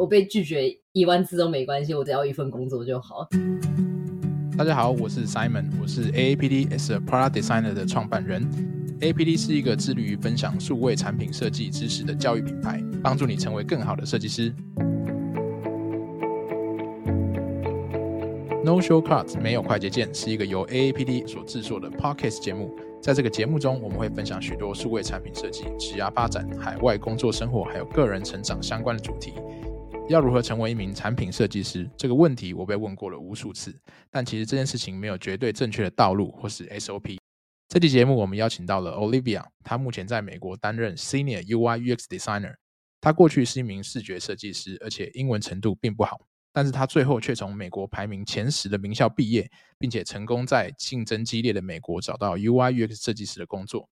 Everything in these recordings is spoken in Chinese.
我被拒绝一万次都没关系，我只要一份工作就好。大家好，我是 Simon，我是 AAPD as a Product Designer 的创办人。A P D 是一个致力于分享数位产品设计知识的教育品牌，帮助你成为更好的设计师。No Shortcuts 没有快捷键是一个由 AAPD 所制作的 Podcast 节目。在这个节目中，我们会分享许多数位产品设计、职涯发展、海外工作生活，还有个人成长相关的主题。要如何成为一名产品设计师？这个问题我被问过了无数次，但其实这件事情没有绝对正确的道路或是 SOP。这期节目我们邀请到了 Olivia，她目前在美国担任 Senior UI UX Designer。她过去是一名视觉设计师，而且英文程度并不好。但是他最后却从美国排名前十的名校毕业，并且成功在竞争激烈的美国找到 UI UX 设计师的工作。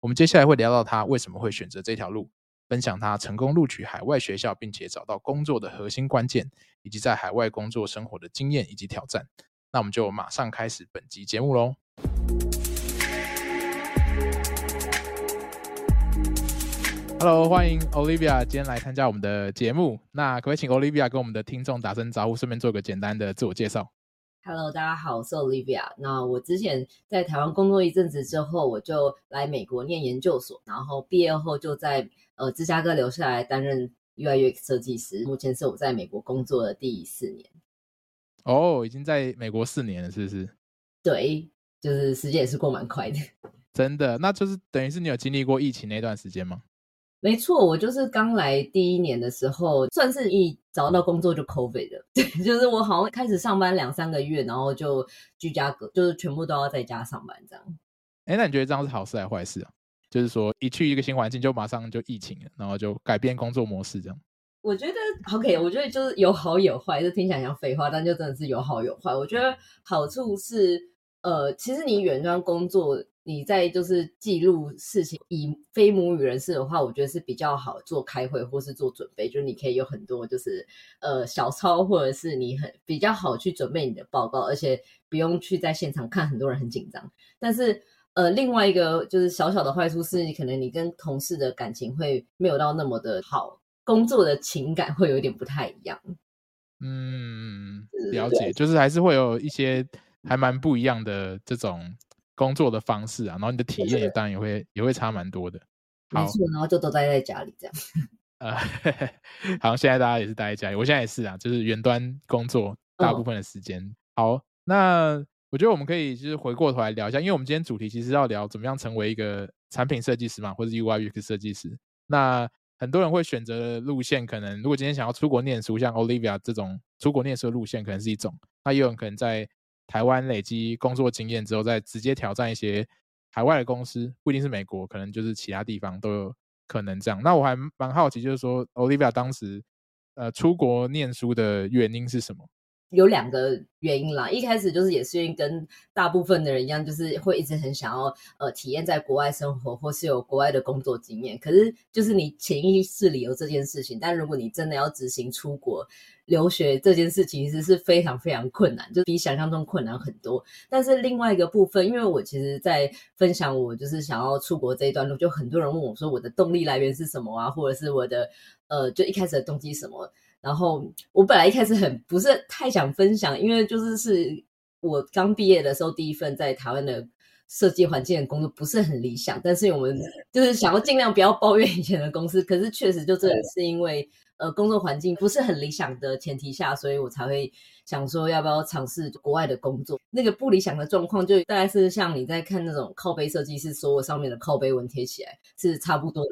我们接下来会聊到他为什么会选择这条路，分享他成功录取海外学校并且找到工作的核心关键，以及在海外工作生活的经验以及挑战。那我们就马上开始本集节目喽。Hello，欢迎 Olivia 今天来参加我们的节目。那可不可以请 Olivia 跟我们的听众打声招呼，顺便做个简单的自我介绍？Hello，大家好，我是 Olivia。那我之前在台湾工作一阵子之后，我就来美国念研究所，然后毕业后就在呃芝加哥留下来担任 UI UX 设计师。目前是我在美国工作的第四年。哦，oh, 已经在美国四年了，是不是？对，就是时间也是过蛮快的。真的，那就是等于是你有经历过疫情那段时间吗？没错，我就是刚来第一年的时候，算是一找到工作就 COVID 了。对，就是我好像开始上班两三个月，然后就居家隔，就是全部都要在家上班这样。哎，那你觉得这样是好事还是坏事啊？就是说一去一个新环境就马上就疫情了，然后就改变工作模式这样。我觉得 OK，我觉得就是有好有坏，就听起来像废话，但就真的是有好有坏。我觉得好处是，呃，其实你远端工作。你在就是记录事情，以非母语人士的话，我觉得是比较好做开会或是做准备，就是你可以有很多就是呃小抄，或者是你很比较好去准备你的报告，而且不用去在现场看很多人很紧张。但是呃另外一个就是小小的坏处是，你可能你跟同事的感情会没有到那么的好，工作的情感会有一点不太一样。嗯，了解，就是还是会有一些还蛮不一样的这种。工作的方式啊，然后你的体验也当然也会也会差蛮多的。没错，然后就都待在家里这样。呃，好像现在大家也是待在家里，我现在也是啊，就是远端工作大部分的时间。哦、好，那我觉得我们可以就是回过头来聊一下，因为我们今天主题其实要聊怎么样成为一个产品设计师嘛，或者 UI UX 设计师。那很多人会选择的路线，可能如果今天想要出国念书，像 Olivia 这种出国念书的路线，可能是一种。那也有人可能在台湾累积工作经验之后，再直接挑战一些海外的公司，不一定是美国，可能就是其他地方都有可能这样。那我还蛮好奇，就是说，Olivia 当时呃出国念书的原因是什么？有两个原因啦，一开始就是也是因为跟大部分的人一样，就是会一直很想要呃体验在国外生活，或是有国外的工作经验。可是就是你潜意识里有这件事情，但如果你真的要执行出国留学这件事情，其实是非常非常困难，就比想象中困难很多。但是另外一个部分，因为我其实，在分享我就是想要出国这一段路，就很多人问我说我的动力来源是什么啊，或者是我的呃就一开始的动机什么。然后我本来一开始很不是太想分享，因为就是是我刚毕业的时候第一份在台湾的设计环境的工作不是很理想，但是我们就是想要尽量不要抱怨以前的公司，可是确实就这是因为呃工作环境不是很理想的前提下，所以我才会想说要不要尝试国外的工作。那个不理想的状况就大概是像你在看那种靠背设计师，所有上面的靠背纹贴起来是差不多的。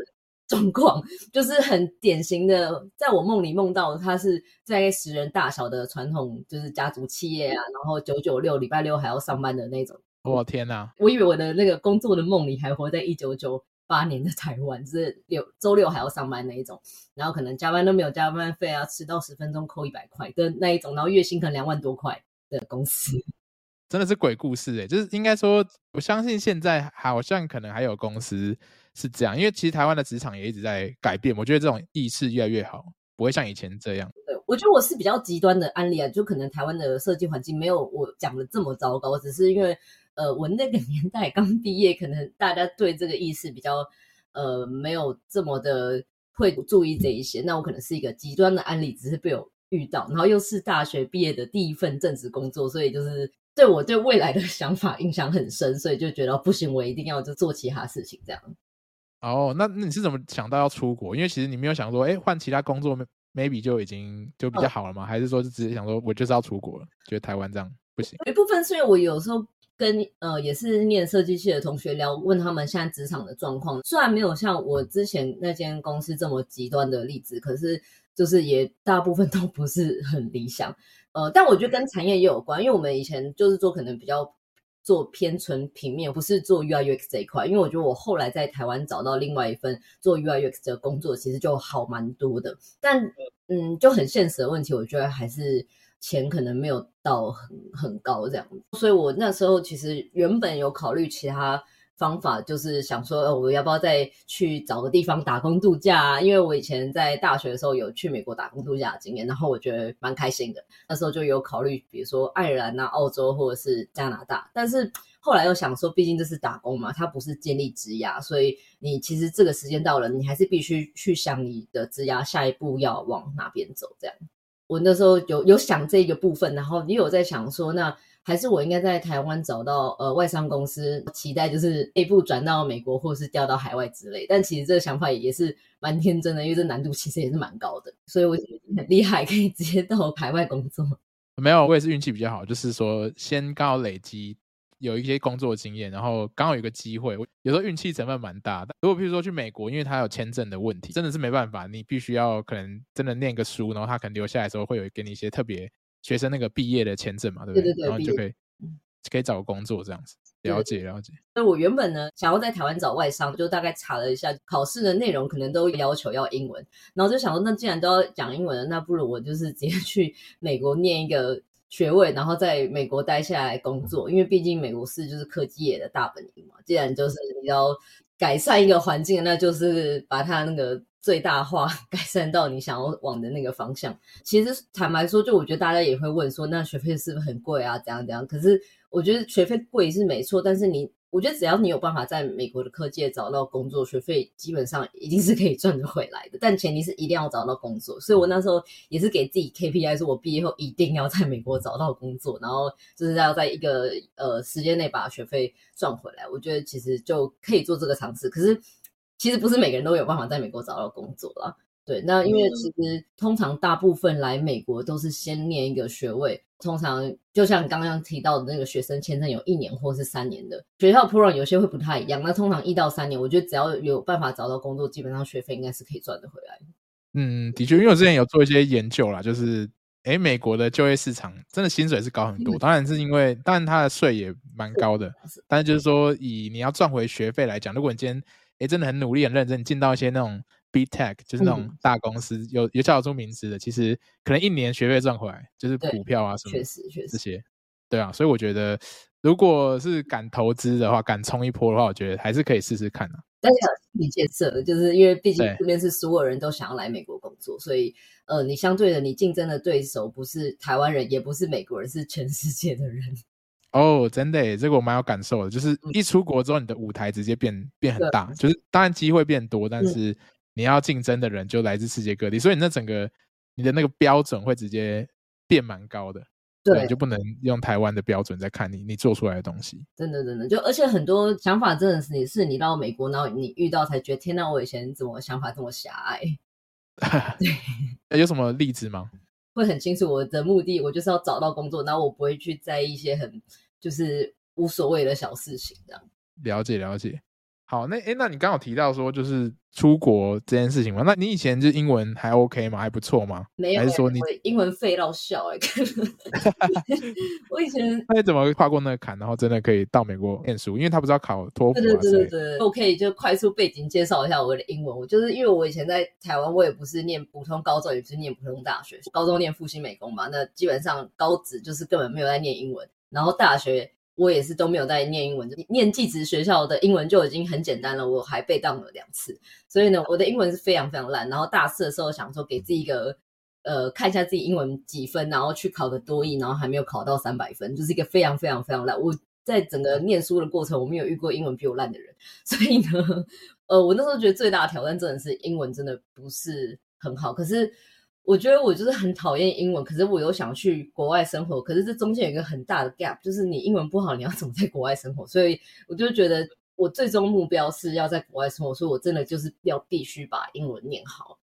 状况 就是很典型的，在我梦里梦到他是在十人大小的传统就是家族企业啊，然后九九六礼拜六还要上班的那种。我、哦、天哪！我以为我的那个工作的梦里还活在一九九八年的台湾，就是六周六还要上班那一种，然后可能加班都没有加班费啊，迟到十分钟扣一百块的那一种，然后月薪可能两万多块的公司。真的是鬼故事诶、欸，就是应该说，我相信现在好像可能还有公司。是这样，因为其实台湾的职场也一直在改变，我觉得这种意识越来越好，不会像以前这样。对，我觉得我是比较极端的案例啊，就可能台湾的设计环境没有我讲的这么糟糕，只是因为呃，我那个 年代刚毕业，可能大家对这个意识比较呃没有这么的会注意这一些。那我可能是一个极端的案例，只是被我遇到，然后又是大学毕业的第一份正职工作，所以就是对我对未来的 想法印象很深，所以就觉得不行，我一定要就做其他事情这样。哦，那那你是怎么想到要出国？因为其实你没有想说，哎，换其他工作，maybe 就已经就比较好了吗？哦、还是说就直接想说我就是要出国了？觉得台湾这样不行？一部分是因为我有时候跟呃也是念设计系的同学聊，问他们现在职场的状况，虽然没有像我之前那间公司这么极端的例子，可是就是也大部分都不是很理想。呃，但我觉得跟产业也有关，因为我们以前就是做可能比较。做偏纯平面，不是做 UI UX 这一块，因为我觉得我后来在台湾找到另外一份做 UI UX 的工作，其实就好蛮多的。但嗯，就很现实的问题，我觉得还是钱可能没有到很很高这样。所以我那时候其实原本有考虑其他。方法就是想说，我要不要再去找个地方打工度假啊？因为我以前在大学的时候有去美国打工度假的经验，然后我觉得蛮开心的。那时候就有考虑，比如说爱尔兰啊、澳洲或者是加拿大。但是后来又想说，毕竟这是打工嘛，它不是建立职涯，所以你其实这个时间到了，你还是必须去想你的职涯下一步要往哪边走。这样，我那时候有有想这个部分，然后也有在想说，那。还是我应该在台湾找到呃外商公司，期待就是 A 部转到美国，或是调到海外之类。但其实这个想法也是蛮天真的，因为这难度其实也是蛮高的。所以我觉得很厉害，可以直接到海外工作。没有，我也是运气比较好，就是说先刚好累积有一些工作经验，然后刚好有个机会。有时候运气成分蛮大。但如果譬如说去美国，因为他有签证的问题，真的是没办法，你必须要可能真的念个书，然后他可能留下来的时候会有给你一些特别。学生那个毕业的签证嘛，对不对？对对对，然后就可以可以找个工作这样子。了解了解。所以我原本呢，想要在台湾找外商，就大概查了一下考试的内容，可能都要求要英文。然后就想说，那既然都要讲英文了，那不如我就是直接 去美国念一个学位，然后在美国待下来工作。因为毕竟美国是就是科技业的大本营嘛。既然就是你要改善一个环境，那就是把它那个。最大化 改善到你想要往的那个方向。其实坦白说，就我觉得大家也会问说，那学费是不是很贵啊？怎样怎样？可是我觉得学费贵是没错，但是你。我觉得只要你有办法在美国的科技找到工作，学费基本上一定是可以赚得回来的。但前提是一定要找到工作。所以我那时候也是给自己 KPI，说我毕业后一定要在美国找到工作，然后就是要在一个呃时间内把学费赚回来。我觉得其实就可以做这个尝试。可是其实不是每个人都有办法在美国找到工作啦。对，那因为其实通常大部分来美国都是先念一个学位，通常就像刚刚提到的那个学生签证有一年或是三年的，学校 program 有些会不太一样。那通常一到三年，我觉得只要有办法找到工作，基本上学费应该是可以赚得回来。嗯，的确，因为我之前有做一些研究啦，就是诶，美国的就业市场真的薪水是高很多，当然是因为当然它的税也蛮高的，但是就是说以你要赚回学费来讲，如果你今天诶真的很努力很认真，进到一些那种。Big Tech 就是那种大公司，嗯、有有叫得出名字的，其实可能一年学费赚回来，就是股票啊什么，确实确实这些，对啊，所以我觉得如果是敢投资的话，敢冲一波的话，我觉得还是可以试试看啊。但是有心理建设，就是因为毕竟这边是所有人都想要来美国工作，所以呃，你相对的，你竞争的对手不是台湾人，也不是美国人，是全世界的人。哦，真的耶，这个我蛮有感受的，就是一出国之后，你的舞台直接变变很大，就是当然机会变多，但是。嗯你要竞争的人就来自世界各地，所以你那整个你的那个标准会直接变蛮高的，对，就不能用台湾的标准在看你你做出来的东西。真的真的，就而且很多想法真的是你是你到美国，然后你遇到才觉得天哪，我以前怎么想法这么狭隘？对，有什么例子吗？会很清楚我的目的，我就是要找到工作，然后我不会去在意一些很就是无所谓的小事情这样。了解了解。好，那诶，那你刚好提到说就是出国这件事情嘛？那你以前就英文还 OK 吗？还不错吗？没有，还是说你英文废到笑哎！我以前 那你怎么跨过那个坎，然后真的可以到美国念书？因为他不是要考托福啊？对对对对对，我可以就快速背景介绍一下我的英文。我就是因为我以前在台湾，我也不是念普通高中，也不是念普通大学，高中念复兴美工嘛，那基本上高职就是根本没有在念英文，然后大学。我也是都没有在念英文，就念技职学校的英文就已经很简单了，我还被当了两次，所以呢，我的英文是非常非常烂。然后大四的时候想说给自己一个，呃，看一下自己英文几分，然后去考个多益，然后还没有考到三百分，就是一个非常非常非常烂。我在整个念书的过程，我没有遇过英文比我烂的人，所以呢，呃，我那时候觉得最大的挑战真的是英文真的不是很好。可是我觉得我就是很讨厌英文，可是我又想去国外生活，可是这中间有一个很大的 gap，就是你英文不好，你要怎么在国外生活？所以我就觉得我最终目标是要在国外生活，所以我真的就是要必须把英文念好。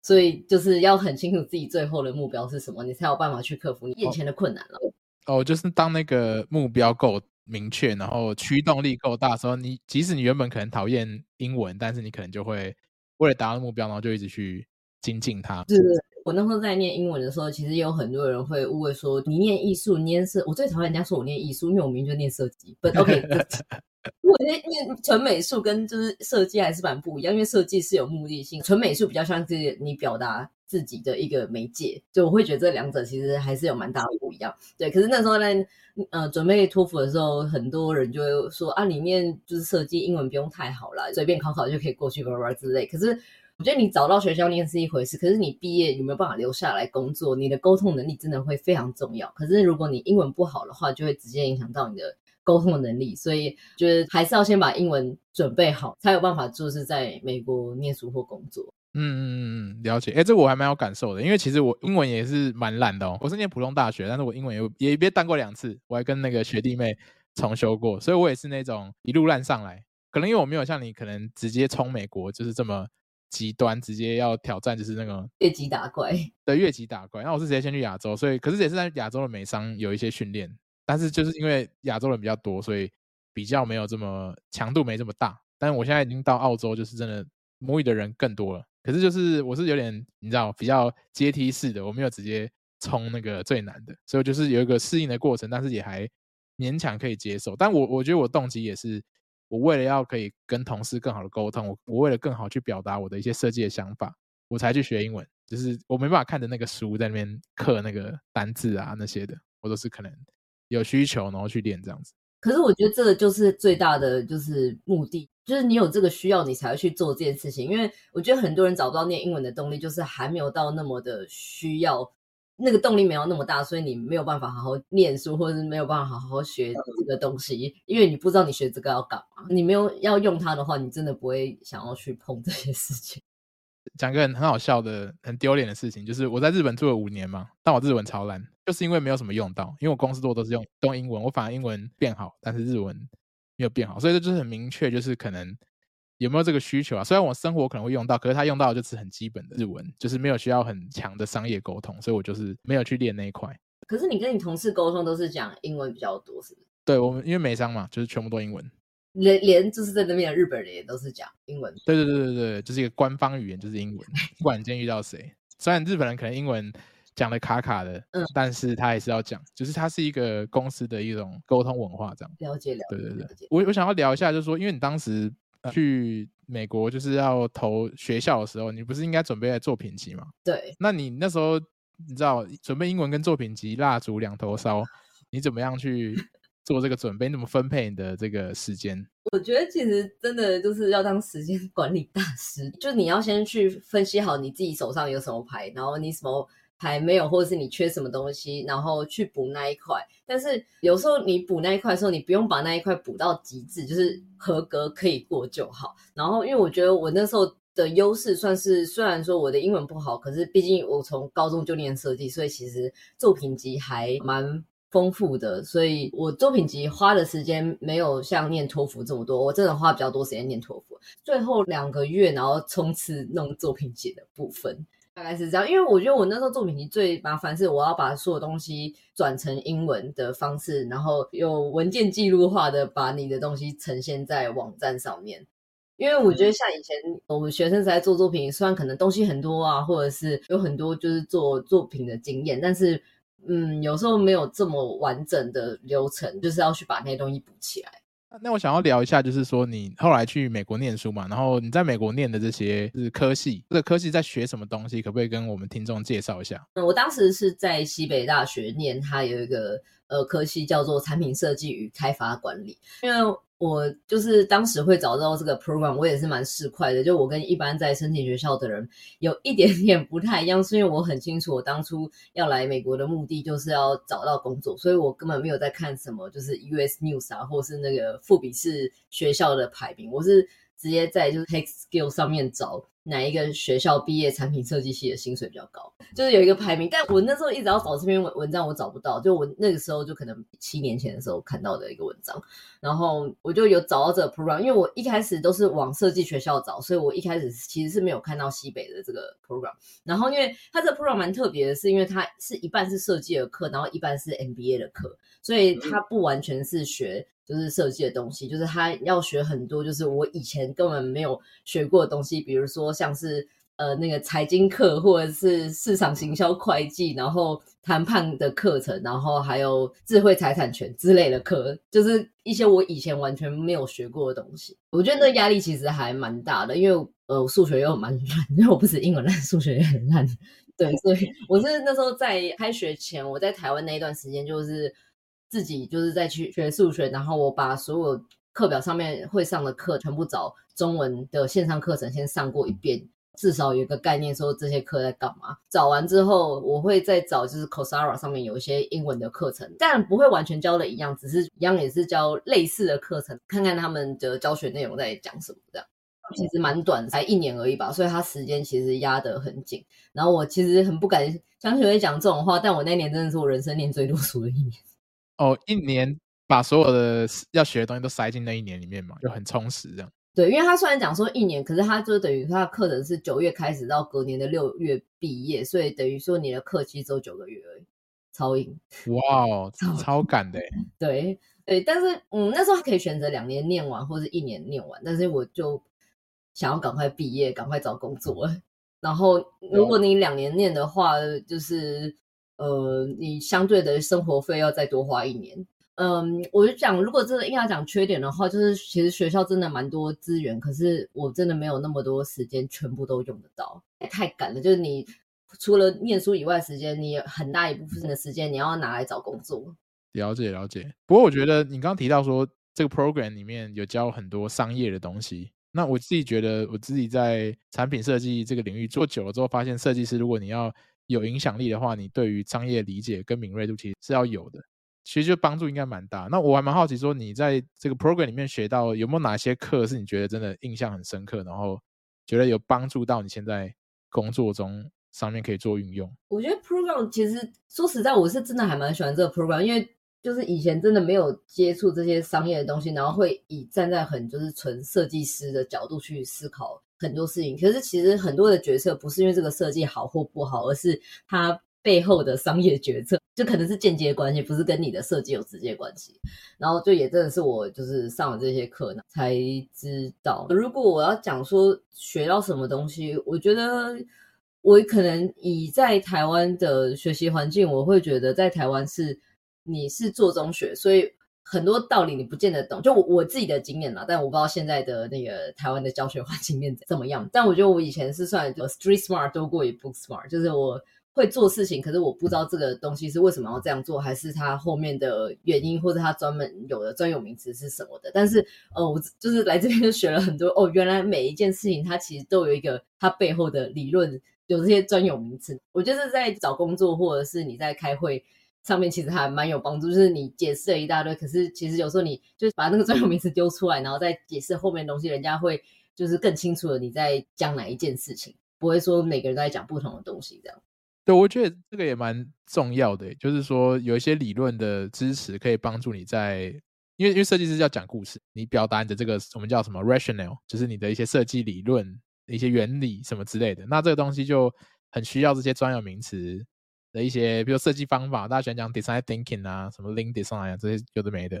所以就是要很清楚自己最后的目标是什么，你才有办法去克服你眼前的困难了。哦，就是当那个目标够明确，然后驱动力够大的时候，你即使你原本可能讨厌英文，但是你可能就会为了达到目标，然后就一直去精进它。是的，我那时候在念英文的时候，其实也有很多人会误会说，你念艺术，你念设，我最讨厌人家说我念艺术，因为我明明就念设计。But OK。我觉得念纯美术跟就是设计还是蛮不一样，因为设计是有目的性，纯美术比较像是你表达自己的一个媒介，就我会觉得这两者其实还是有蛮大的不一样。对，可是那时候在呃准备托福的时候，很多人就会说啊，里面就是设计英文不用太好啦，随便考考就可以过去玩玩之类。可是我觉得你找到学校念是一回事，可是你毕业有没有办法留下来工作，你的沟通能力真的会非常重要。可是如果你英文不好的话，就会直接影响到你的。沟通能力，所以觉得还是要先把英文准备好，才有办法就是在美国念书或工作。嗯嗯嗯嗯，了解。哎，这我还蛮有感受的，因为其实我英文也是蛮烂的哦。我是念普通大学，但是我英文也也别当过两次，我还跟那个学弟妹重修过，所以我也是那种一路烂上来。可能因为我没有像你，可能直接冲美国就是这么极端，直接要挑战就是那个越级打怪。对，越级打怪。那我是直接先去亚洲，所以可是也是在亚洲的美商有一些训练。但是就是因为亚洲人比较多，所以比较没有这么强度没这么大。但是我现在已经到澳洲，就是真的母语的人更多了。可是就是我是有点你知道比较阶梯式的，我没有直接冲那个最难的，所以就是有一个适应的过程，但是也还勉强可以接受。但我我觉得我动机也是，我为了要可以跟同事更好的沟通，我我为了更好去表达我的一些设计的想法，我才去学英文。就是我没办法看着那个书在那边刻那个单字啊那些的，我都是可能。有需求，然后去练这样子。可是我觉得这个就是最大的就是目的，就是你有这个需要，你才会去做这件事情。因为我觉得很多人找不到念英文的动力，就是还没有到那么的需要，那个动力没有那么大，所以你没有办法好好念书，或者是没有办法好好学这个东西，因为你不知道你学这个要干嘛。你没有要用它的话，你真的不会想要去碰这些事情。讲个很很好笑的、很丢脸的事情，就是我在日本住了五年嘛，但我日文超烂，就是因为没有什么用到，因为我公司做都是用用英文，我反而英文变好，但是日文没有变好，所以这就是很明确，就是可能有没有这个需求啊？虽然我生活可能会用到，可是他用到的就是很基本的日文，就是没有需要很强的商业沟通，所以我就是没有去练那一块。可是你跟你同事沟通都是讲英文比较多，是不是？对，我们因为美商嘛，就是全部都英文。连连就是在那边的日本人也都是讲英文。对对对对对，就是一个官方语言就是英文。不管你今天遇到谁，虽然日本人可能英文讲的卡卡的，嗯，但是他还是要讲，就是它是一个公司的一种沟通文化这样。了解了解。对对对，我我想要聊一下，就是说，因为你当时去美国就是要投学校的时候，你不是应该准备来作品集吗？对。那你那时候你知道准备英文跟作品集蜡烛两头烧，你怎么样去？做这个准备，你怎么分配你的这个时间？我觉得其实真的就是要当时间 管理大师，就你要先去分析好你自己手上有什么牌，然后你什么牌没有，或者是你缺什么东西，然后去补那一块。但是有时候你补那一块的时候，你不用把那一块补到极致，就是合格可以过就好。然后因为我觉得我那时候的优势算是，虽然说我的英文不好，可是毕竟我从高中就念设计，所以其实作品集还蛮。丰富的，所以我作品集花的时间没有像念托福这么多，我真的花比较多时间念托福。最后两个月，然后冲刺弄作品集的部分，大概是这样。因为我觉得我那时候作品集最麻烦是，我要把所有东西转成英文的方式，然后有文件记录化的把你的东西呈现在网站上面。因为我觉得像以前我们学生在做作品，虽然可能东西很多啊，或者是有很多就是做作品的经验，但是。嗯，有时候没有这么完整的流程，就是要去把那些东西补起来。那我想要聊一下，就是说你后来去美国念书嘛，然后你在美国念的这些是科系，这个科系在学什么东西？可不可以跟我们听众介绍一下？嗯，我当时是在西北大学念，它有一个呃科系叫做产品设计与开发管理，因为。我就是当时会找到这个 program，我也是蛮市侩的。就我跟一般在申请学校的人有一点点不太一样，是因为我很清楚我当初要来美国的目的就是要找到工作，所以我根本没有在看什么就是 US News 啊，或是那个富比士学校的排名。我是直接在就是 HackSkill 上面找。哪一个学校毕业产品设计系的薪水比较高？就是有一个排名，但我那时候一直要找这篇文文章，我找不到。就我那个时候就可能七年前的时候看到的一个文章，然后我就有找到这个 program，因为我一开始都是往设计学校找，所以我一开始其实是没有看到西北的这个 program。然后因为它这个 program 蛮特别的，是因为它是一半是设计的课，然后一半是 MBA 的课，所以它不完全是学。就是设计的东西，就是他要学很多，就是我以前根本没有学过的东西，比如说像是呃那个财经课，或者是市场行销会计，然后谈判的课程，然后还有智慧财产权之类的课，就是一些我以前完全没有学过的东西。我觉得那压力其实还蛮大的，因为呃我数学又蛮烂，因为我不是英文烂，数学也很烂。对，所以我是那时候在开学前，我在台湾那一段时间就是。自己就是在去学数学，然后我把所有课表上面会上的课全部找中文的线上课程先上过一遍，至少有一个概念说这些课在干嘛。找完之后，我会再找就是 Coursera 上面有一些英文的课程，但不会完全教的一样，只是一样也是教类似的课程，看看他们的教学内容在讲什么。这样其实蛮短，才一年而已吧，所以他时间其实压得很紧。然后我其实很不敢相信会讲这种话，但我那年真的是我人生念最多书的一年。哦，一年把所有的要学的东西都塞进那一年里面嘛，就很充实这样。对，因为他虽然讲说一年，可是他就等于他的课程是九月开始到隔年的六月毕业，所以等于说你的课期只有九个月而已，超硬。哇哦，超赶的。对对，但是嗯，那时候可以选择两年念完或者一年念完，但是我就想要赶快毕业，赶快找工作。然后如果你两年念的话，就是。呃，你相对的生活费要再多花一年。嗯，我就讲，如果真的硬要讲缺点的话，就是其实学校真的蛮多资源，可是我真的没有那么多时间全部都用得到，太赶了。就是你除了念书以外，时间你很大一部分的时间你要拿来找工作。了解了解。不过我觉得你刚刚提到说这个 program 里面有教很多商业的东西，那我自己觉得我自己在产品设计这个领域做久了之后，发现设计师如果你要有影响力的话，你对于商业理解跟敏锐度其实是要有的，其实就帮助应该蛮大。那我还蛮好奇，说你在这个 program 里面学到有没有哪些课是你觉得真的印象很深刻，然后觉得有帮助到你现在工作中上面可以做运用？我觉得 program 其实说实在，我是真的还蛮喜欢这个 program，因为就是以前真的没有接触这些商业的东西，然后会以站在很就是纯设计师的角度去思考。很多事情，可是其实很多的决策不是因为这个设计好或不好，而是它背后的商业决策，就可能是间接关系，不是跟你的设计有直接关系。然后就也真的是我就是上了这些课呢才知道。如果我要讲说学到什么东西，我觉得我可能以在台湾的学习环境，我会觉得在台湾是你是做中学，所以。很多道理你不见得懂，就我我自己的经验啦，但我不知道现在的那个台湾的教学环境面怎么样。但我觉得我以前是算就 street smart 多过于 book smart，就是我会做事情，可是我不知道这个东西是为什么要这样做，还是它后面的原因，或者它专门有的专有名词是什么的。但是呃，我就是来这边就学了很多哦，原来每一件事情它其实都有一个它背后的理论，有这些专有名词。我觉得在找工作或者是你在开会。上面其实还蛮有帮助，就是你解释了一大堆，可是其实有时候你就把那个专有名词丢出来，然后再解释后面的东西，人家会就是更清楚的你在讲哪一件事情，不会说每个人都在讲不同的东西这样。对，我觉得这个也蛮重要的，就是说有一些理论的支持可以帮助你在，因为因为设计师要讲故事，你表达你的这个我们叫什么 rational，就是你的一些设计理论、一些原理什么之类的，那这个东西就很需要这些专有名词。的一些，比如设计方法，大家喜欢讲 design thinking 啊，什么 lean design 啊，这些有的没的，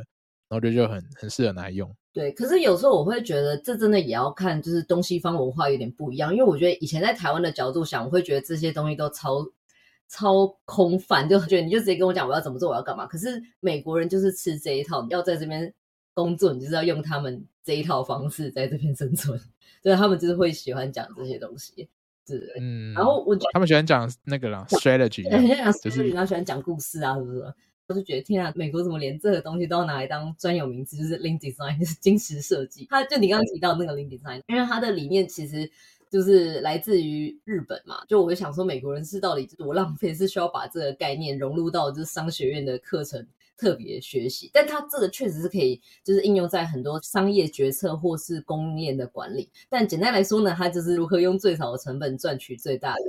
然后就就很很适合拿来用。对，可是有时候我会觉得，这真的也要看，就是东西方文化有点不一样。因为我觉得以前在台湾的角度想，我会觉得这些东西都超超空泛，就觉得你就直接跟我讲我要怎么做，我要干嘛。可是美国人就是吃这一套，你要在这边工作，你就是要用他们这一套方式在这边生存，所以他们就是会喜欢讲这些东西。是，嗯，然后我他们喜欢讲那个啦，strategy，很喜欢讲 strategy，然后喜欢讲故事啊，是不是？我就觉得天啊，美国怎么连这个东西都要拿来当专有名词，就是 link design，就是金石设计。他就你刚刚提到那个 link design，因为它的理念其实就是来自于日本嘛。就我就想说，美国人是到底多浪费，是需要把这个概念融入到就是商学院的课程特别学习。但它这个确实是可以，就是应用在很多商业决策或是供应链的管理。但简单来说呢，它就是如何用最少的成本赚取最大的。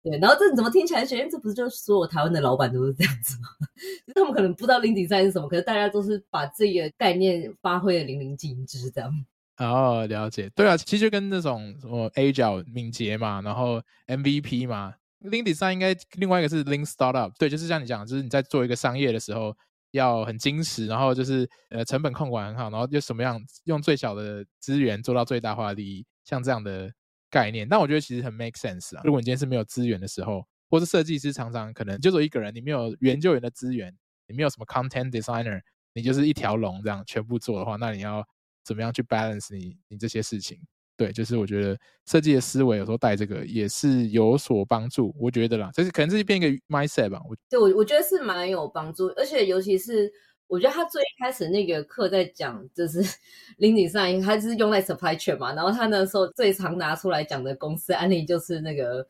对，然后这怎么听起来学院？这不是就是所有台湾的老板都是这样子吗？他们可能不知道 Lean Design 是什么，可是大家都是把这个概念发挥的淋漓尽致，这样。哦，了解。对啊，其实就跟那种什么 Agile 敏捷嘛，然后 MVP 嘛，Lean Design 应该另外一个是 Lean Startup。对，就是像你讲，就是你在做一个商业的时候要很精实，然后就是呃成本控管很好，然后就什么样用最小的资源做到最大化利益，像这样的。概念，但我觉得其实很 make sense 啊。如果你今天是没有资源的时候，或是设计师常常可能就做一个人，你没有研究员的资源，你没有什么 content designer，你就是一条龙这样全部做的话，那你要怎么样去 balance 你你这些事情？对，就是我觉得设计的思维有时候带这个也是有所帮助，我觉得啦，就是可能是变一个 mindset 吧。我对我我觉得是蛮有帮助，而且尤其是。我觉得他最一开始那个课在讲，就是 Lean Design，他就是用在 supply chain 嘛。然后他那时候最常拿出来讲的公司案例就是那个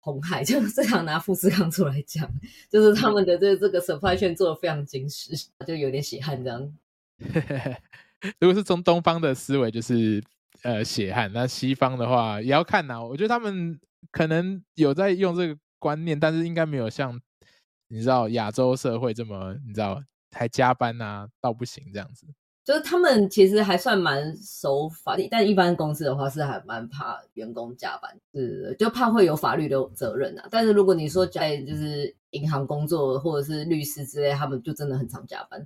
红海，就是最常拿富士康出来讲，就是他们的这这个 supply chain 做的非常精实，就有点血汗这样。如果是从东方的思维，就是呃血汗；那西方的话也要看呐。我觉得他们可能有在用这个观念，但是应该没有像你知道亚洲社会这么你知道。还加班啊，到不行这样子。就是他们其实还算蛮守法的，但一般公司的话是还蛮怕员工加班，是就怕会有法律的责任啊。但是如果你说在就是银行工作或者是律师之类，他们就真的很常加班。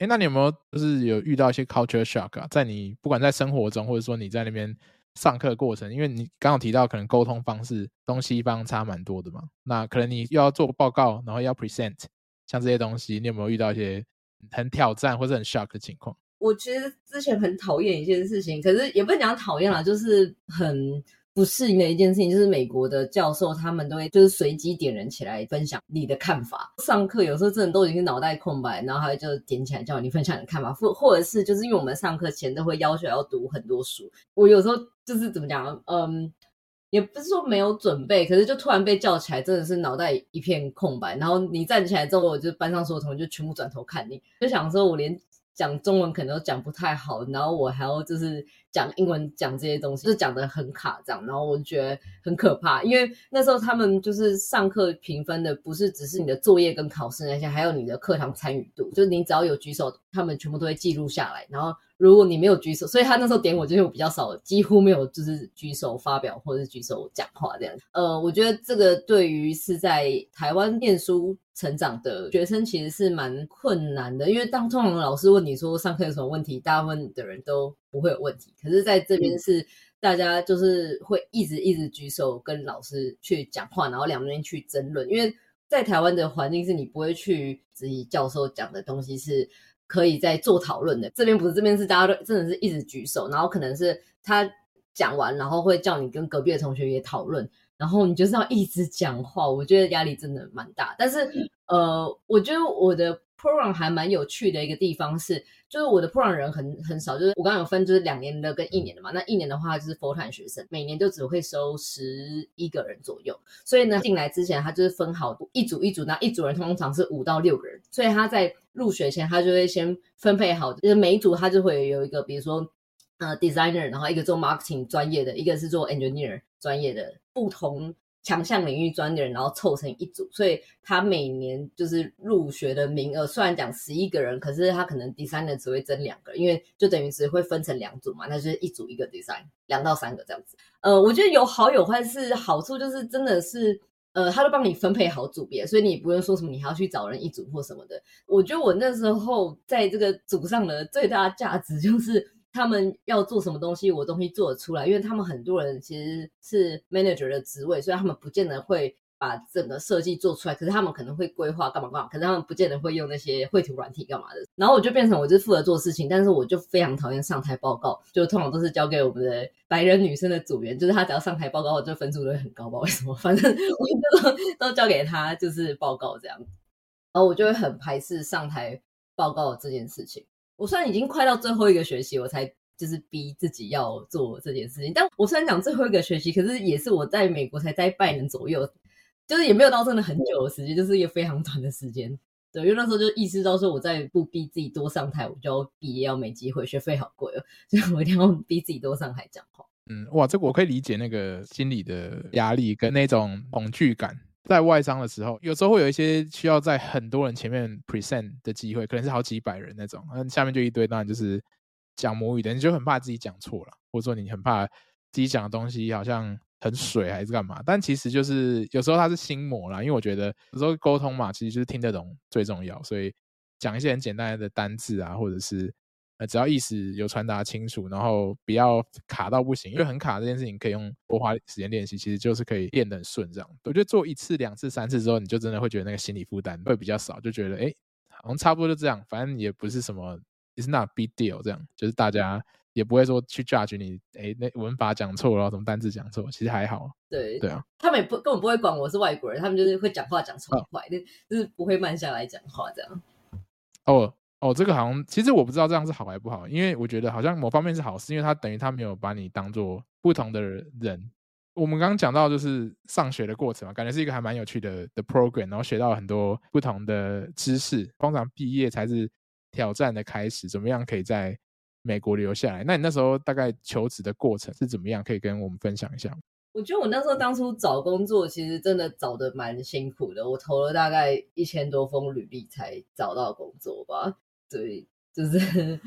哎、那你有没有就是有遇到一些 culture shock 啊？在你不管在生活中，或者说你在那边上课过程，因为你刚刚提到可能沟通方式东西方差蛮多的嘛，那可能你又要做报告，然后要 present。像这些东西，你有没有遇到一些很挑战或者很 shock 的情况？我其实之前很讨厌一件事情，可是也不能讲讨厌啦，就是很不适应的一件事情，就是美国的教授他们都会就是随机点人起来分享你的看法。上课有时候真的都已经脑袋空白，然后他就点起来叫你分享你的看法，或或者是就是因为我们上课前都会要求要读很多书，我有时候就是怎么讲，嗯。也不是说没有准备，可是就突然被叫起来，真的是脑袋一片空白。然后你站起来之后，我就班上所有同学就全部转头看你，就想说我连讲中文可能都讲不太好，然后我还要就是讲英文讲这些东西，就讲得很卡这样。然后我就觉得很可怕，因为那时候他们就是上课评分的，不是只是你的作业跟考试那些，还有你的课堂参与度，就是你只要有举手，他们全部都会记录下来，然后。如果你没有举手，所以他那时候点我，就是我比较少，几乎没有就是举手发表或者是举手讲话这样。呃，我觉得这个对于是在台湾念书成长的学生其实是蛮困难的，因为当通常老师问你说上课有什么问题，大部分的人都不会有问题。可是在这边是大家就是会一直一直举手跟老师去讲话，然后两边去争论。因为在台湾的环境是你不会去质疑教授讲的东西是。可以在做讨论的，这边不是，这边是大家都真的是一直举手，然后可能是他讲完，然后会叫你跟隔壁的同学也讨论，然后你就是要一直讲话，我觉得压力真的蛮大。但是，呃，我觉得我的。Program 还蛮有趣的一个地方是，就是我的 program 人很很少，就是我刚刚有分就是两年的跟一年的嘛，那一年的话就是 full time 学生，每年就只会收十一个人左右，所以呢，进来之前他就是分好一组一组，那一组人通常是五到六个人，所以他在入学前他就会先分配好，就是每一组他就会有一个，比如说呃 designer，然后一个做 marketing 专业的，一个是做 engineer 专业的，不同。强项领域专的人，然后凑成一组，所以他每年就是入学的名额，虽然讲十一个人，可是他可能 design 只会增两个，因为就等于只会分成两组嘛，那就是一组一个 design，两到三个这样子。呃，我觉得有好有坏，是好处就是真的是，呃，他都帮你分配好组别，所以你不用说什么你还要去找人一组或什么的。我觉得我那时候在这个组上的最大价值就是。他们要做什么东西，我东西做得出来，因为他们很多人其实是 manager 的职位，所以他们不见得会把整个设计做出来，可是他们可能会规划干嘛干嘛，可是他们不见得会用那些绘图软体干嘛的。然后我就变成我就负责做事情，但是我就非常讨厌上台报告，就通常都是交给我们的白人女生的组员，就是她只要上台报告，我就分数都会很高，不知道为什么，反正我都，都交给他，就是报告这样。然后我就会很排斥上台报告这件事情。我虽然已经快到最后一个学期，我才就是逼自己要做这件事情。但我虽然讲最后一个学期，可是也是我在美国才待半年左右，就是也没有到真的很久的时间，就是一个非常短的时间。对，因为那时候就意识到说，我再不逼自己多上台，我就要毕业要没机会，学费好贵哦，所以我一定要逼自己多上台讲话。嗯，哇，这个我可以理解那个心理的压力跟那种恐惧感。在外商的时候，有时候会有一些需要在很多人前面 present 的机会，可能是好几百人那种，那下面就一堆，当然就是讲母语的，你就很怕自己讲错了，或者说你很怕自己讲的东西好像很水还是干嘛。但其实就是有时候他是心魔啦，因为我觉得有时候沟通嘛，其实就是听得懂最重要，所以讲一些很简单的单字啊，或者是。呃，只要意思有传达清楚，然后不要卡到不行，因为很卡这件事情可以用多花时间练习，其实就是可以练得很顺这样。我觉得做一次、两次、三次之后，你就真的会觉得那个心理负担会比较少，就觉得哎，好像差不多就这样，反正也不是什么，it's not big deal 这样，就是大家也不会说去 judge 你，哎，那文法讲错了，什么单字讲错，其实还好。对对啊，他们也不根本不会管我是外国人，他们就是会讲话讲超快，就、哦、就是不会慢下来讲话这样。哦。哦，这个好像其实我不知道这样是好还是不好，因为我觉得好像某方面是好事，因为他等于他没有把你当做不同的人。我们刚刚讲到就是上学的过程嘛，感觉是一个还蛮有趣的的 program，然后学到很多不同的知识。通常毕业才是挑战的开始，怎么样可以在美国留下来？那你那时候大概求职的过程是怎么样？可以跟我们分享一下。我觉得我那时候当初找工作，其实真的找的蛮辛苦的。我投了大概一千多封履历才找到工作吧。对，就是，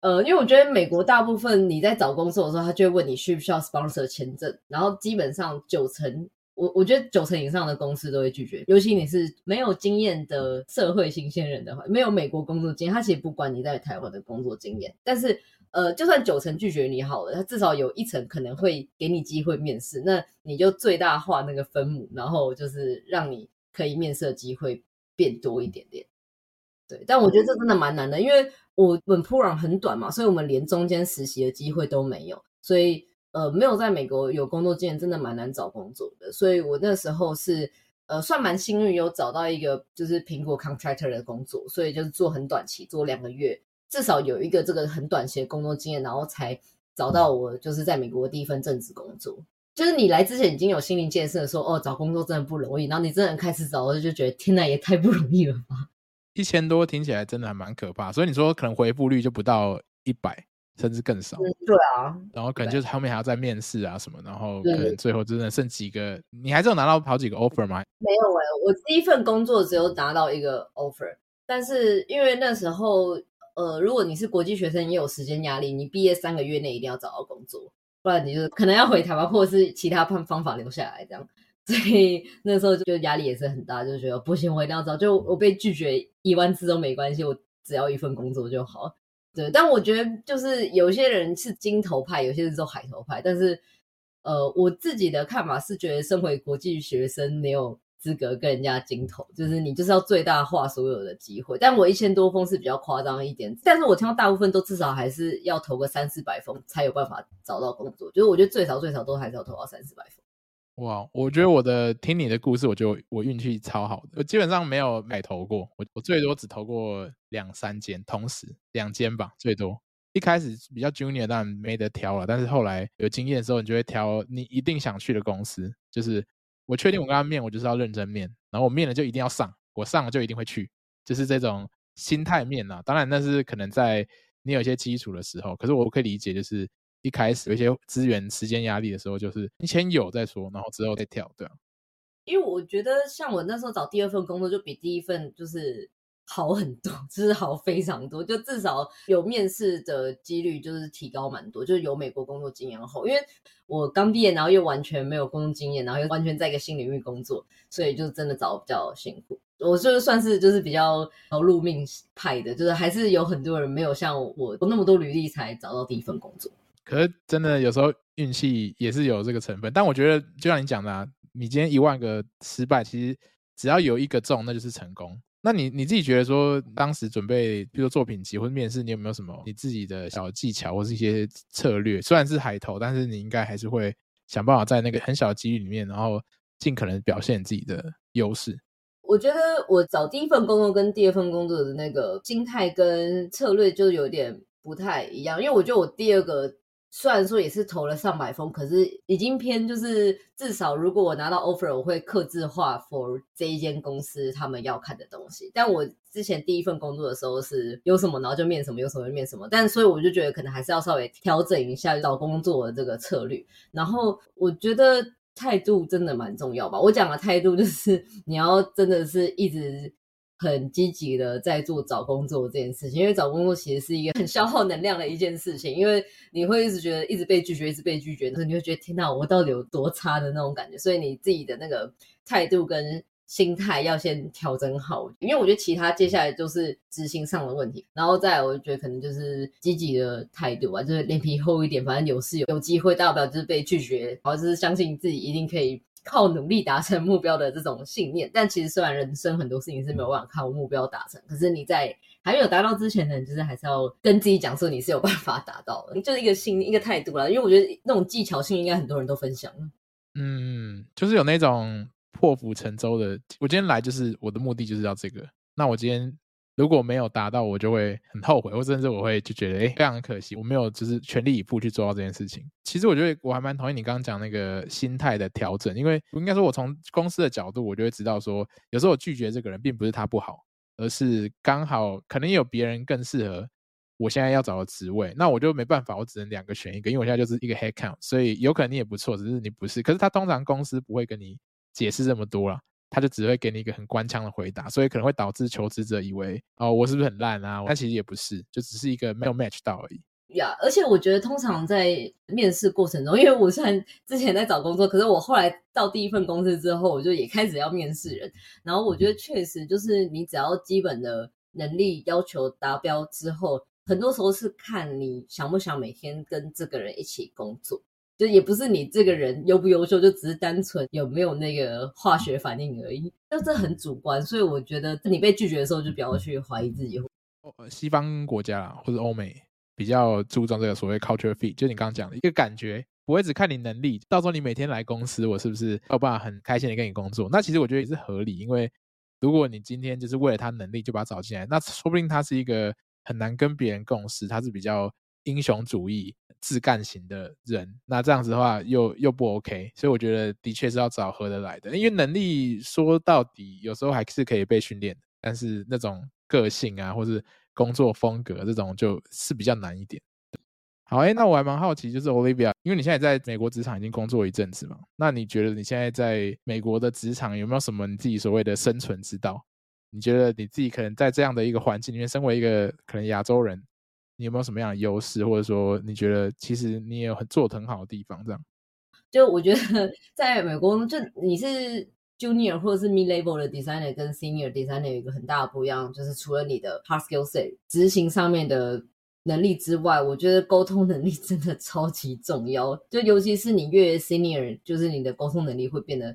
呃，因为我觉得美国大部分你在找工作的时候，他就会问你需不需要 sponsor 签证，然后基本上九成，我我觉得九成以上的公司都会拒绝，尤其你是没有经验的社会新鲜人的话，没有美国工作经验，他其实不管你在台湾的工作经验，但是，呃，就算九成拒绝你好了，他至少有一成可能会给你机会面试，那你就最大化那个分母，然后就是让你可以面试的机会变多一点点。对，但我觉得这真的蛮难的，因为我本铺壤很短嘛，所以我们连中间实习的机会都没有，所以呃，没有在美国有工作经验，真的蛮难找工作的。所以我那时候是呃，算蛮幸运，有找到一个就是苹果 contractor 的工作，所以就是做很短期，做两个月，至少有一个这个很短期的工作经验，然后才找到我就是在美国第一份正职工作。就是你来之前已经有心灵建设，说哦，找工作真的不容易，然后你真的开始找我就觉得天哪，也太不容易了吧。一千多听起来真的还蛮可怕，所以你说可能回复率就不到一百，甚至更少。对啊，然后可能就是后面还要再面试啊什么，然后可能最后真的剩几个，你还是有拿到好几个 offer 吗？没有哎、欸，我第一份工作只有拿到一个 offer，但是因为那时候呃，如果你是国际学生，也有时间压力，你毕业三个月内一定要找到工作，不然你就可能要回台湾，或者是其他方方法留下来这样。所以那时候就压力也是很大，就觉得不行，我一定要找。就我被拒绝一万次都没关系，我只要一份工作就好。对，但我觉得就是有些人是金头派，有些人是海头派。但是，呃，我自己的看法是觉得，身为国际学生没有资格跟人家金头，就是你就是要最大化所有的机会。但我一千多封是比较夸张一点，但是我听到大部分都至少还是要投个三四百封才有办法找到工作。就是我觉得最少最少都还是要投到三四百封。哇，我觉得我的听你的故事，我觉得我运气超好的，我基本上没有买投过，我我最多只投过两三间，同时两间吧，最多。一开始比较 junior，当然没得挑了，但是后来有经验的时候，你就会挑你一定想去的公司。就是我确定我跟他面，我就是要认真面，然后我面了就一定要上，我上了就一定会去，就是这种心态面啊。当然那是可能在你有一些基础的时候，可是我可以理解，就是。一开始有一些资源、时间压力的时候，就是你先有再说，然后之后再跳，对啊。因为我觉得，像我那时候找第二份工作，就比第一份就是好很多，就是好非常多，就至少有面试的几率就是提高蛮多，就是有美国工作经验后。因为我刚毕业，然后又完全没有工作经验，然后又完全在一个新领域工作，所以就真的找比较辛苦。我就算是就是比较劳碌命派的，就是还是有很多人没有像我有那么多履历才找到第一份工作。可是真的有时候运气也是有这个成分，但我觉得就像你讲的啊，你今天一万个失败，其实只要有一个中，那就是成功。那你你自己觉得说，当时准备，比如说作品集或者面试，你有没有什么你自己的小技巧或是一些策略？虽然是海投，但是你应该还是会想办法在那个很小的几率里面，然后尽可能表现自己的优势。我觉得我找第一份工作跟第二份工作的那个心态跟策略就有点不太一样，因为我觉得我第二个。虽然说也是投了上百封，可是已经偏就是至少如果我拿到 offer，我会克制化 for 这一间公司他们要看的东西。但我之前第一份工作的时候是有什么，然后就面什么，有什么就面什么。但所以我就觉得可能还是要稍微调整一下找工作的这个策略。然后我觉得态度真的蛮重要吧。我讲的态度就是你要真的是一直。很积极的在做找工作这件事情，因为找工作其实是一个很消耗能量的一件事情，因为你会一直觉得一直被拒绝，一直被拒绝，然后你会觉得天哪，我到底有多差的那种感觉，所以你自己的那个态度跟心态要先调整好，因为我觉得其他接下来就是执行上的问题，然后再来我就觉得可能就是积极的态度吧，就是脸皮厚一点，反正有事有有机会，大不了就是被拒绝，然后就是相信自己一定可以。靠努力达成目标的这种信念，但其实虽然人生很多事情是没有办法靠目标达成，可是你在还没有达到之前呢，就是还是要跟自己讲说你是有办法达到的，就是一个心一个态度啦。因为我觉得那种技巧性应该很多人都分享。嗯，就是有那种破釜沉舟的。我今天来就是我的目的就是要这个，那我今天。如果没有达到，我就会很后悔，或甚至我会就觉得，哎，非常可惜，我没有就是全力以赴去做到这件事情。其实我觉得我还蛮同意你刚刚讲那个心态的调整，因为应该说，我从公司的角度，我就会知道说，有时候我拒绝这个人，并不是他不好，而是刚好可能有别人更适合我现在要找的职位，那我就没办法，我只能两个选一个，因为我现在就是一个 head count，所以有可能你也不错，只是你不是。可是他通常公司不会跟你解释这么多啦。他就只会给你一个很官腔的回答，所以可能会导致求职者以为哦，我是不是很烂啊？但其实也不是，就只是一个没有 match 到而已。呀，yeah, 而且我觉得通常在面试过程中，因为我虽然 之前在找工作，可是我后来到第一份公司之后，我就也开始要面试人。然后我觉得确实就是你只要基本的能力要求达标之后，很多时候是看你想不想每天跟这个人一起工作。就也不是你这个人优不优秀，就只是单纯有没有那个化学反应而已。就这很主观，所以我觉得你被拒绝的时候，就不要去怀疑自己。西方国家或者欧美比较注重这个所谓 culture fit，就你刚刚讲的一个感觉，不会只看你能力。到时候你每天来公司，我是不是有办法很开心的跟你工作？那其实我觉得也是合理，因为如果你今天就是为了他能力就把他找进来，那说不定他是一个很难跟别人共事，他是比较英雄主义。自干型的人，那这样子的话又又不 OK，所以我觉得的确是要找合得来的，因为能力说到底有时候还是可以被训练的，但是那种个性啊，或是工作风格这种就是比较难一点。好，哎，那我还蛮好奇，就是 Olivia，因为你现在在美国职场已经工作一阵子嘛，那你觉得你现在在美国的职场有没有什么你自己所谓的生存之道？你觉得你自己可能在这样的一个环境里面，身为一个可能亚洲人？你有没有什么样的优势，或者说你觉得其实你也有很做得很好的地方？这样，就我觉得 在美国，就你是 junior 或者是 mid level 的 designer 跟 senior designer 有一个很大的不一样，就是除了你的 hard skill set 执行上面的能力之外，我觉得沟通能力 真的超级重要。就尤其是你越 senior，就是你的沟通能力会变得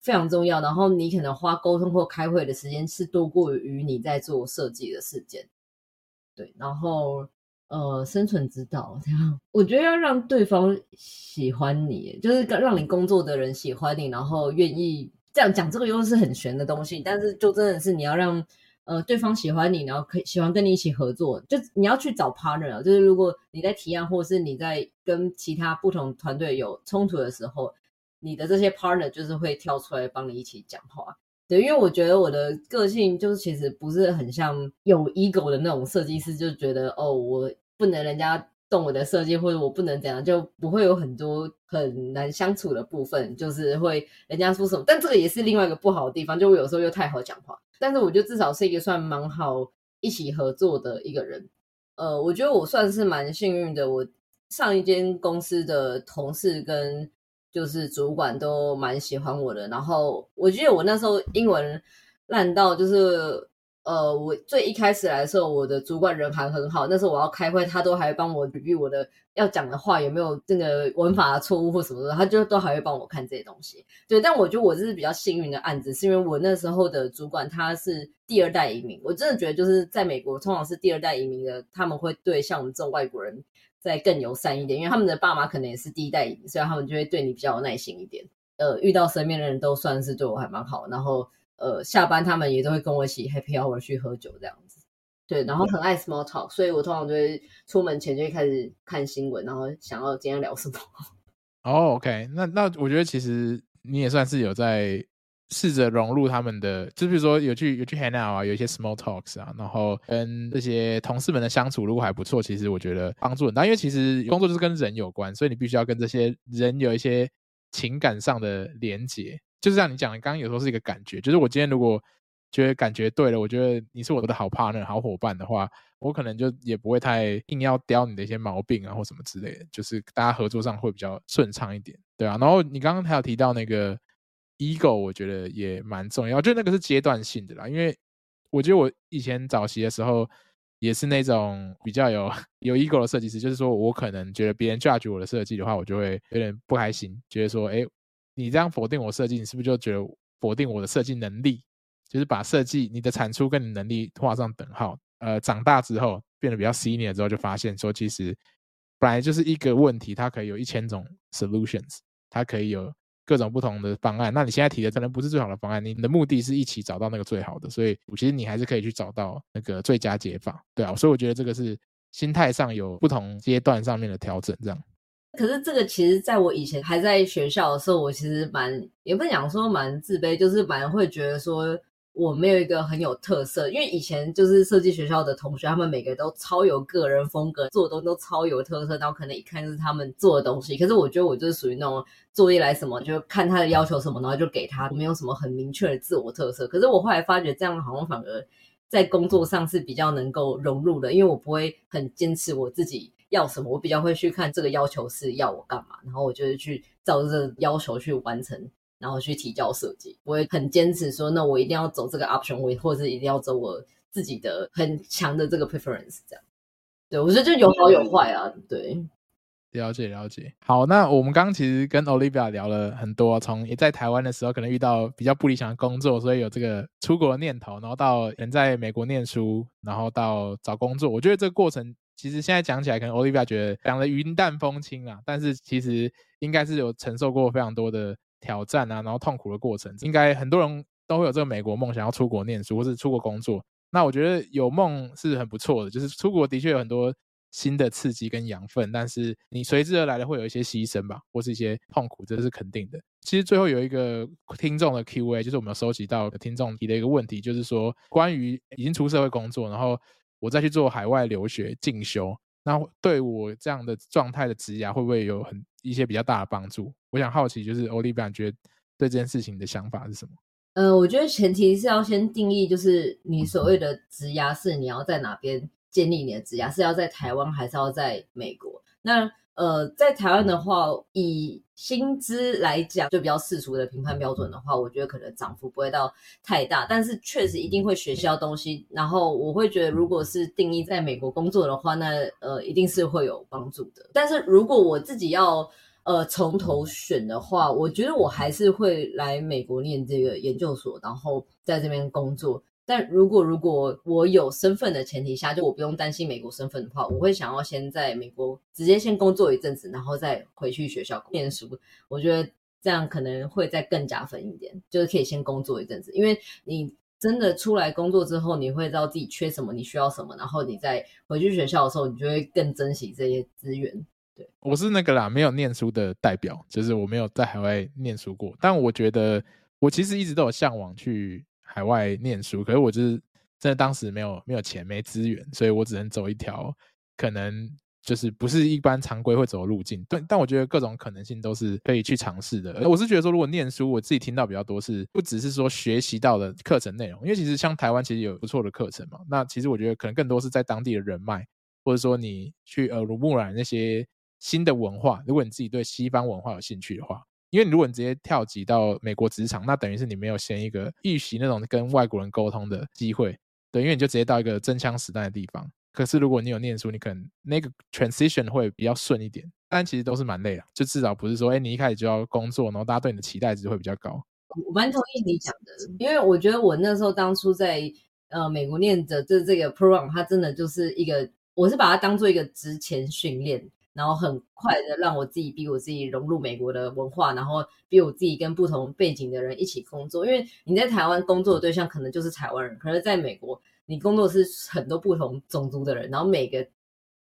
非常重要。然后你可能花沟通或开会的时间是多过于你在做设计的时间。对，然后。呃，生存之道这样，我觉得要让对方喜欢你，就是让你工作的人喜欢你，然后愿意这样讲。这个又是很玄的东西，但是就真的是你要让呃对方喜欢你，然后可以喜欢跟你一起合作。就你要去找 partner，就是如果你在提案或是你在跟其他不同团队有冲突的时候，你的这些 partner 就是会跳出来帮你一起讲话。对，因为我觉得我的个性就是其实不是很像有 ego 的那种设计师，就觉得哦我。不能人家动我的设计，或者我不能怎样，就不会有很多很难相处的部分，就是会人家说什么。但这个也是另外一个不好的地方，就我有时候又太好讲话。但是我觉得至少是一个算蛮好一起合作的一个人。呃，我觉得我算是蛮幸运的，我上一间公司的同事跟就是主管都蛮喜欢我的。然后我记得我那时候英文烂到就是。呃，我最一开始来的时候，我的主管人还很好。那时候我要开会，他都还帮我比比我的要讲的话有没有这个文法的错误或什么的，他就都还会帮我看这些东西。对，但我觉得我这是比较幸运的案子，是因为我那时候的主管他是第二代移民。我真的觉得就是在美国，通常是第二代移民的，他们会对像我们这种外国人再更友善一点，因为他们的爸妈可能也是第一代移民，所以他们就会对你比较有耐心一点。呃，遇到身边的人都算是对我还蛮好，然后。呃，下班他们也都会跟我一起 happy hour 去喝酒这样子，对，然后很爱 small talk，所以我通常就会出门前就会开始看新闻，然后想要今天聊什么。哦、，OK，那那我觉得其实你也算是有在试着融入他们的，就比如说有去有去 hang out 啊，有一些 small talks 啊，然后跟这些同事们的相处如果还不错，其实我觉得帮助很大，因为其实工作就是跟人有关，所以你必须要跟这些人有一些情感上的连结，就是像你讲的，刚刚有时候是一个感觉，就是我今天如果。觉得感觉对了，我觉得你是我的好 partner、好伙伴的话，我可能就也不会太硬要刁你的一些毛病啊或什么之类的，就是大家合作上会比较顺畅一点，对啊。然后你刚刚还有提到那个 ego，我觉得也蛮重要，就那个是阶段性的啦，因为我觉得我以前早期的时候也是那种比较有 有 ego 的设计师，就是说我可能觉得别人 judge 我的设计的话，我就会有点不开心，觉得说，哎，你这样否定我设计，你是不是就觉得否定我的设计能力？就是把设计你的产出跟你能力画上等号。呃，长大之后变得比较 senior 之后，就发现说，其实本来就是一个问题，它可以有一千种 solutions，它可以有各种不同的方案。那你现在提的可能不是最好的方案，你的目的是一起找到那个最好的，所以其实你还是可以去找到那个最佳解法，对啊。所以我觉得这个是心态上有不同阶段上面的调整，这样。可是这个其实在我以前还在学校的时候，我其实蛮也不是讲说蛮自卑，就是蛮会觉得说。我没有一个很有特色，因为以前就是设计学校的同学，他们每个都超有个人风格，做的东西都超有特色，然后可能一看就是他们做的东西。可是我觉得我就是属于那种作业来什么就看他的要求什么，然后就给他，没有什么很明确的自我特色。可是我后来发觉这样好像反而在工作上是比较能够融入的，因为我不会很坚持我自己要什么，我比较会去看这个要求是要我干嘛，然后我就会去照这个要求去完成。然后去提交设计，我也很坚持说，那我一定要走这个 option，我或者是一定要走我自己的很强的这个 preference，这样。对，我觉得就有好有坏啊。对，了解了解。好，那我们刚刚其实跟 Olivia 聊了很多，从也在台湾的时候可能遇到比较不理想的工作，所以有这个出国的念头，然后到人在美国念书，然后到找工作。我觉得这个过程其实现在讲起来，可能 Olivia 觉得讲的云淡风轻啊，但是其实应该是有承受过非常多的。挑战啊，然后痛苦的过程，应该很多人都会有这个美国梦，想要出国念书或是出国工作。那我觉得有梦是很不错的，就是出国的确有很多新的刺激跟养分，但是你随之而来的会有一些牺牲吧，或是一些痛苦，这是肯定的。其实最后有一个听众的 Q&A，就是我们有收集到听众提的一个问题，就是说关于已经出社会工作，然后我再去做海外留学进修，那对我这样的状态的职涯会不会有很一些比较大的帮助？我想好奇，就是 Olivia 觉得对这件事情的想法是什么？呃，我觉得前提是要先定义，就是你所谓的职涯是你要在哪边建立你的职涯，是要在台湾还是要在美国？那呃，在台湾的话，以薪资来讲，就比较世俗的评判标准的话，我觉得可能涨幅不会到太大，但是确实一定会学习到东西。然后我会觉得，如果是定义在美国工作的话，那呃，一定是会有帮助的。但是如果我自己要呃，从头选的话，我觉得我还是会来美国念这个研究所，然后在这边工作。但如果如果我有身份的前提下，就我不用担心美国身份的话，我会想要先在美国直接先工作一阵子，然后再回去学校念书。我觉得这样可能会再更加分一点，就是可以先工作一阵子，因为你真的出来工作之后，你会知道自己缺什么，你需要什么，然后你再回去学校的时候，你就会更珍惜这些资源。对，我是那个啦，没有念书的代表，就是我没有在海外念书过。但我觉得我其实一直都有向往去海外念书，可是我就是真的当时没有没有钱没资源，所以我只能走一条可能就是不是一般常规会走的路径。对，但我觉得各种可能性都是可以去尝试的。我是觉得说，如果念书，我自己听到比较多是不只是说学习到的课程内容，因为其实像台湾其实有不错的课程嘛。那其实我觉得可能更多是在当地的人脉，或者说你去耳濡目染那些。新的文化，如果你自己对西方文化有兴趣的话，因为如果你直接跳级到美国职场，那等于是你没有先一个预习那种跟外国人沟通的机会，对，因为你就直接到一个真枪实弹的地方。可是如果你有念书，你可能那个 transition 会比较顺一点，但其实都是蛮累的，就至少不是说，哎，你一开始就要工作，然后大家对你的期待值会比较高。我蛮同意你讲的，因为我觉得我那时候当初在呃美国念的这这个 program，它真的就是一个，我是把它当做一个职前训练。然后很快的让我自己逼我自己融入美国的文化，然后逼我自己跟不同背景的人一起工作。因为你在台湾工作的对象可能就是台湾人，可是在美国你工作是很多不同种族的人，然后每个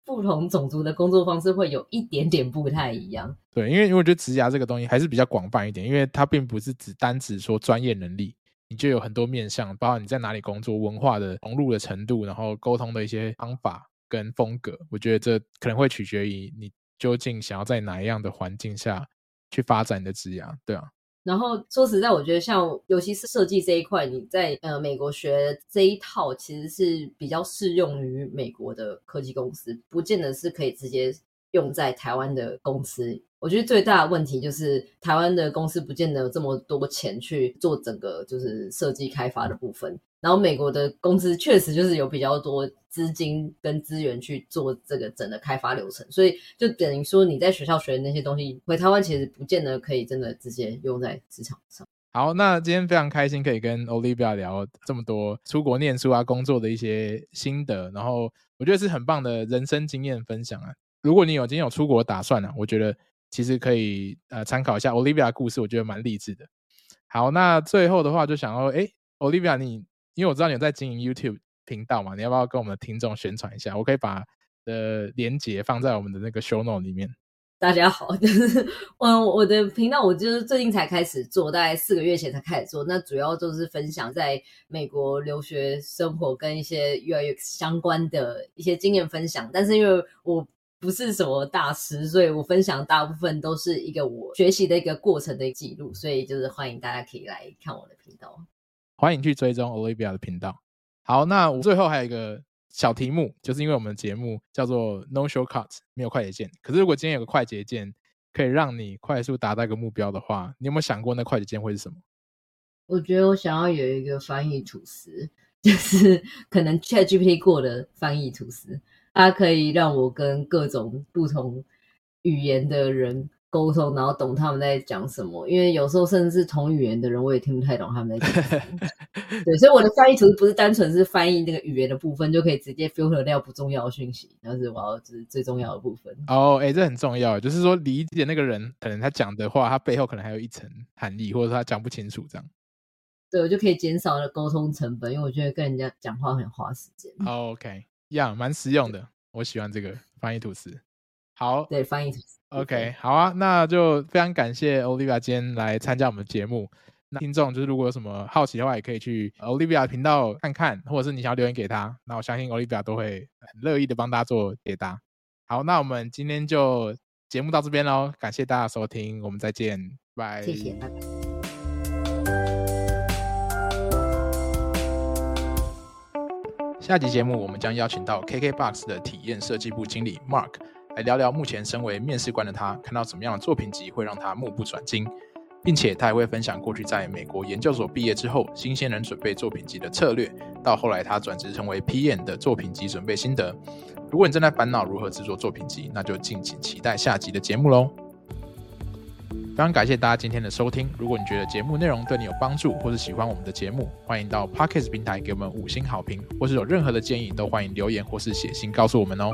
不同种族的工作方式会有一点点不太一样。对，因为因为我觉得职涯这个东西还是比较广泛一点，因为它并不是只单指说专业能力，你就有很多面向，包括你在哪里工作、文化的融入的程度，然后沟通的一些方法跟风格。我觉得这可能会取决于你究竟想要在哪一样的环境下去发展你的职涯，对啊。然后说实在，我觉得像尤其是设计这一块，你在呃美国学这一套，其实是比较适用于美国的科技公司，不见得是可以直接用在台湾的公司。我觉得最大的问题就是台湾的公司不见得有这么多钱去做整个就是设计开发的部分。然后美国的公司确实就是有比较多资金跟资源去做这个整的开发流程，所以就等于说你在学校学的那些东西，回台湾其实不见得可以真的直接用在职场上。好，那今天非常开心可以跟 Olivia 聊这么多出国念书啊、工作的一些心得，然后我觉得是很棒的人生经验分享啊。如果你有今天有出国打算呢、啊，我觉得其实可以呃参考一下 Olivia 的故事，我觉得蛮励志的。好，那最后的话就想要哎，Olivia 你。因为我知道你在经营 YouTube 频道嘛，你要不要跟我们的听众宣传一下？我可以把的连接放在我们的那个 show note 里面。大家好，就是嗯，我的频道我就是最近才开始做，大概四个月前才开始做。那主要就是分享在美国留学生活跟一些 UI 相关的一些经验分享。但是因为我不是什么大师，所以我分享大部分都是一个我学习的一个过程的记录。所以就是欢迎大家可以来看我的频道。欢迎去追踪 Olivia 的频道。好，那我最后还有一个小题目，就是因为我们的节目叫做 No Shortcuts，没有快捷键。可是如果今天有个快捷键，可以让你快速达到一个目标的话，你有没有想过那快捷键会是什么？我觉得我想要有一个翻译吐司，就是 可能 ChatGPT 过的翻译吐司，它可以让我跟各种不同语言的人。沟通，然后懂他们在讲什么，因为有时候甚至是同语言的人，我也听不太懂他们在讲什么。对，所以我的翻译图不是单纯是翻译那个语言的部分，就可以直接 filter 掉不重要的讯息，但是我要就是最重要的部分。哦，哎，这很重要，就是说理解那个人，可能他讲的话，他背后可能还有一层含义，或者说他讲不清楚这样。对，我就可以减少了沟通成本，因为我觉得跟人家讲话很花时间。哦，OK，呀，蛮实用的，我喜欢这个翻译吐司。好，对，翻译。OK，好啊，那就非常感谢 Olivia 今天来参加我们的节目。那听众就是如果有什么好奇的话，也可以去 Olivia 频道看看，或者是你想要留言给他，那我相信 Olivia 都会很乐意的帮大家做解答。好，那我们今天就节目到这边喽，感谢大家收听，我们再见，拜拜。谢谢，拜拜。下集节目我们将邀请到 KKBOX 的体验设计部经理 Mark。来聊聊目前身为面试官的他，看到什么样的作品集会让他目不转睛，并且他也会分享过去在美国研究所毕业之后，新鲜人准备作品集的策略，到后来他转职成为 PM 的作品集准备心得。如果你正在烦恼如何制作作品集，那就敬请期待下集的节目喽。非常感谢大家今天的收听。如果你觉得节目内容对你有帮助，或是喜欢我们的节目，欢迎到 Podcast 平台给我们五星好评，或是有任何的建议，都欢迎留言或是写信告诉我们哦。